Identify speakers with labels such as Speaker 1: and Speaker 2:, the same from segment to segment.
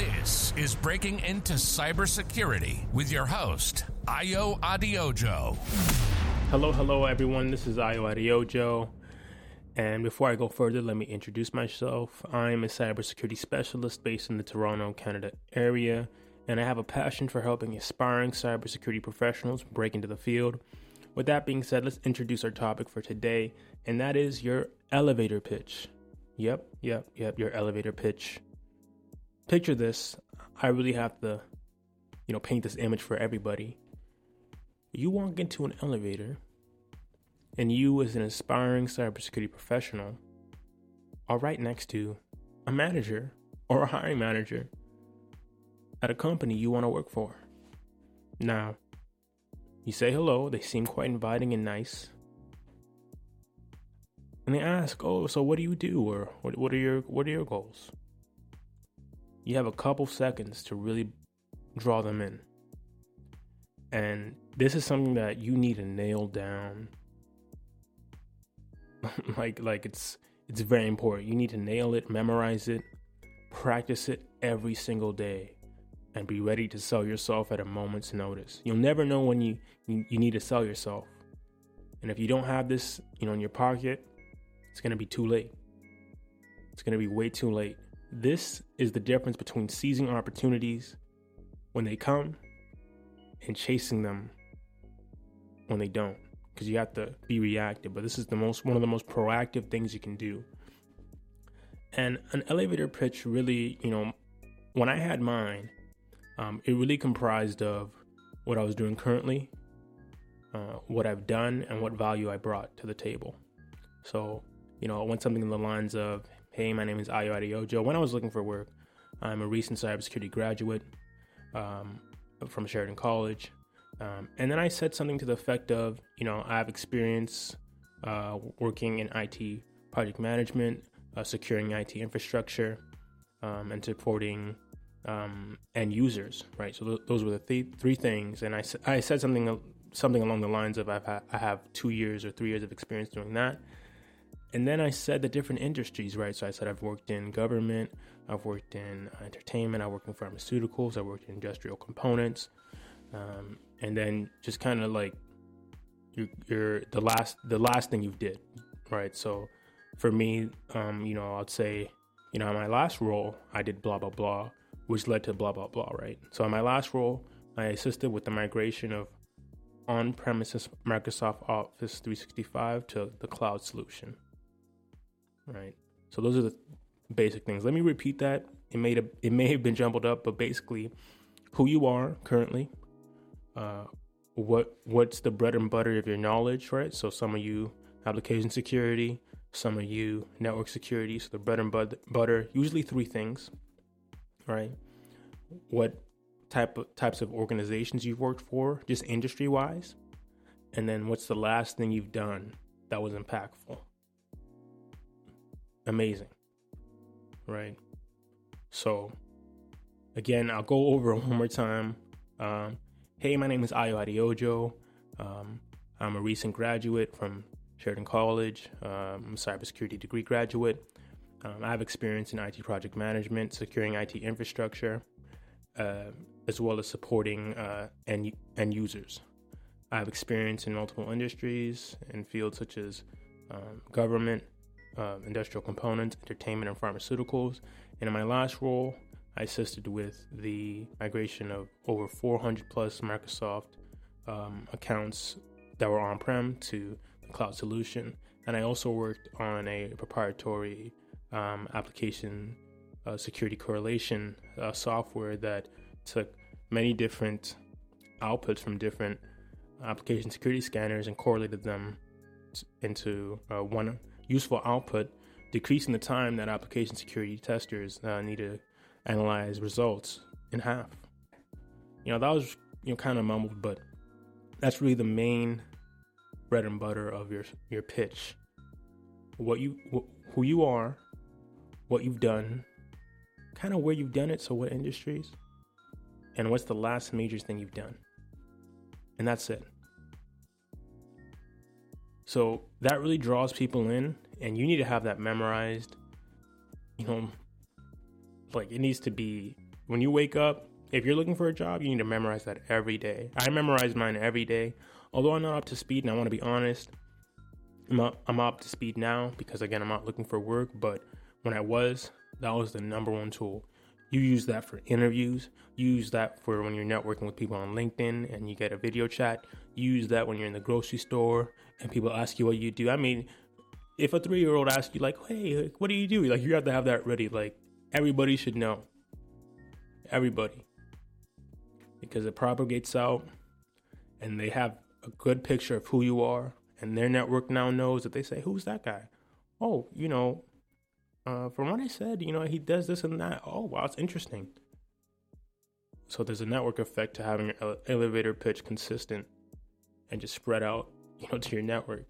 Speaker 1: This is Breaking into Cybersecurity with your host, Ayo Adeojo.
Speaker 2: Hello, hello, everyone. This is Ayo Adeojo. And before I go further, let me introduce myself. I'm a cybersecurity specialist based in the Toronto, Canada area, and I have a passion for helping aspiring cybersecurity professionals break into the field. With that being said, let's introduce our topic for today, and that is your elevator pitch. Yep, yep, yep, your elevator pitch. Picture this. I really have to, you know, paint this image for everybody. You walk into an elevator and you, as an aspiring cybersecurity professional, are right next to a manager or a hiring manager at a company you want to work for. Now, you say hello, they seem quite inviting and nice. And they ask, "Oh, so what do you do or what what are your what are your goals?" You have a couple seconds to really draw them in. And this is something that you need to nail down like like it's it's very important. You need to nail it, memorize it, practice it every single day, and be ready to sell yourself at a moment's notice. You'll never know when you, you, you need to sell yourself. And if you don't have this, you know, in your pocket, it's gonna be too late. It's gonna be way too late. This is the difference between seizing opportunities when they come and chasing them when they don't because you have to be reactive. But this is the most one of the most proactive things you can do. And an elevator pitch really, you know, when I had mine, um, it really comprised of what I was doing currently, uh, what I've done, and what value I brought to the table. So, you know, I went something in the lines of, "Hey, my name is Ayo Adeojo. When I was looking for work, I'm a recent cybersecurity graduate um, from Sheridan College. Um, and then I said something to the effect of, you know, I have experience uh, working in IT project management, uh, securing IT infrastructure, um, and supporting um, end users, right? So th- those were the th- three things. And I, I said something something along the lines of I've ha- I have two years or three years of experience doing that. And then I said the different industries, right? So I said I've worked in government, I've worked in entertainment, I worked in pharmaceuticals, I worked in industrial components, um, and then just kind of like you're, the last the last thing you did, right? So for me, um, you know, I'd say, you know, in my last role I did blah blah blah, which led to blah blah blah, right? So in my last role, I assisted with the migration of on-premises Microsoft Office 365 to the cloud solution, right? So those are the basic things. Let me repeat that. It may have, it may have been jumbled up, but basically, who you are currently, uh, what what's the bread and butter of your knowledge, right? So some of you application security, some of you network security. So the bread and butter, usually three things, right? What type of types of organizations you've worked for, just industry wise, and then what's the last thing you've done that was impactful? Amazing, right? So again, I'll go over one more time. Um, Hey, my name is Ayo Adeojo. Um, I'm a recent graduate from Sheridan College. Um, I'm a cybersecurity degree graduate. Um, I have experience in IT project management, securing IT infrastructure, uh, as well as supporting uh, end, end users. I have experience in multiple industries in fields such as um, government, uh, industrial components, entertainment, and pharmaceuticals. And in my last role, I assisted with the migration of over 400 plus Microsoft um, accounts that were on prem to the cloud solution. And I also worked on a proprietary um, application uh, security correlation uh, software that took many different outputs from different application security scanners and correlated them into uh, one useful output, decreasing the time that application security testers uh, need to analyze results in half. You know, that was you know kind of mumbled, but that's really the main bread and butter of your your pitch. What you wh- who you are, what you've done, kind of where you've done it, so what industries, and what's the last major thing you've done. And that's it. So that really draws people in, and you need to have that memorized. You know, like it needs to be When you wake up, if you're looking for a job, you need to memorize that every day. I memorize mine every day. Although I'm not up to speed, and I want to be honest, I'm up, I'm up to speed now because again, I'm not looking for work. But when I was, that was the number one tool. You use that for interviews. Use that for when you're networking with people on LinkedIn and you get a video chat. Use that when you're in the grocery store and people ask you what you do. I mean, if a three year old asks you like, "Hey, what do you do?" Like you have to have that ready. Like everybody should know. Everybody, because it propagates out, and they have a good picture of who you are, and their network now knows that they say, "Who's that guy?" Oh, you know, uh, from what I said, you know, he does this and that. Oh, wow, it's interesting. So there's a network effect to having your elevator pitch consistent and just spread out, you know, to your network.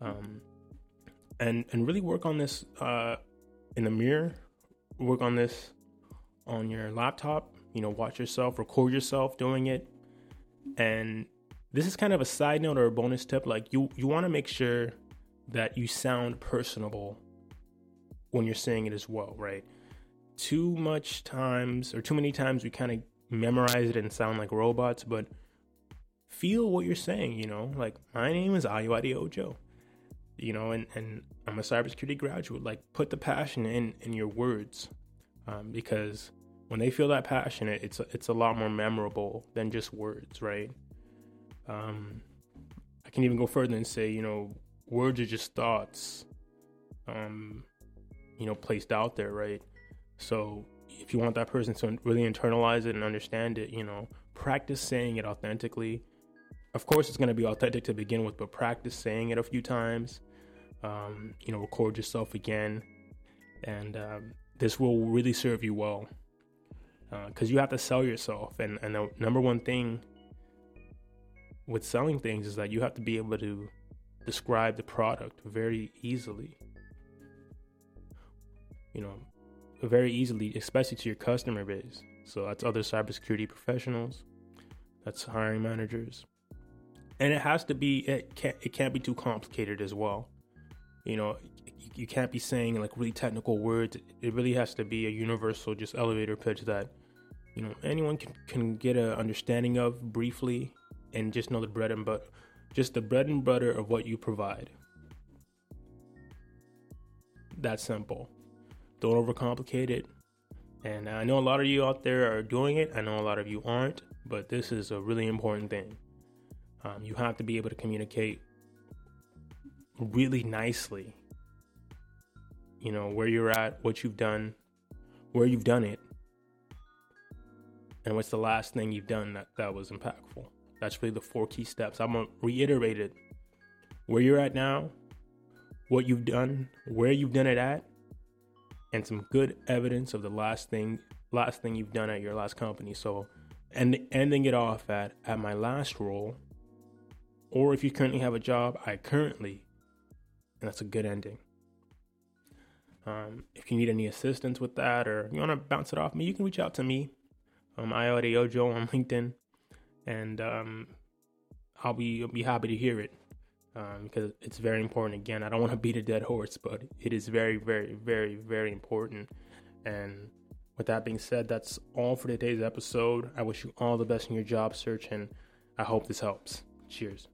Speaker 2: Um, and and really work on this uh, in the mirror. Work on this on your laptop. You know, watch yourself, record yourself doing it, and this is kind of a side note or a bonus tip. Like you, you want to make sure that you sound personable when you're saying it as well, right? Too much times or too many times we kind of memorize it and sound like robots, but feel what you're saying, you know? Like, my name is Ayo Ojo you know, and, and I'm a cybersecurity graduate. Like, put the passion in in your words, um, because when they feel that passion, it's it's a lot more memorable than just words, right? Um, I can even go further and say, you know, words are just thoughts, um, you know, placed out there, right? So if you want that person to really internalize it and understand it, you know, practice saying it authentically. Of course, it's going to be authentic to begin with, but practice saying it a few times um, you know, record yourself again, and um, this will really serve you well because uh, you have to sell yourself. And and the number one thing with selling things is that you have to be able to describe the product very easily. You know, very easily, especially to your customer base. So that's other cybersecurity professionals, that's hiring managers, and it has to be it can't it can't be too complicated as well you know you can't be saying like really technical words. It really has to be a universal just elevator pitch that you know anyone can, can get an understanding of briefly and just know the bread and butter just the bread and butter of what you provide. That simple. Don't overcomplicate it. And i know a lot of you out there are doing it. I know a lot of you aren't but this is a really important thing. Um, you have to be able to communicate really nicely. You know, where you're at, what you've done, where you've done it, and what's the last thing you've done that, that was impactful. That's really the four key steps. I'm gonna reiterate it. Where you're at now, what you've done, where you've done it at, and some good evidence of the last thing last thing you've done at your last company. So and ending it off at at my last role, or if you currently have a job, I currently and that's a good ending. Um, if you need any assistance with that or you want to bounce it off me, you can reach out to me. Um, Ayo Ojo on LinkedIn, and um, I'll be I'll be happy to hear it um, because it's very important. Again, I don't want to beat a dead horse, but it is very, very, very, very important. And with that being said, that's all for today's episode. I wish you all the best in your job search, and I hope this helps. Cheers.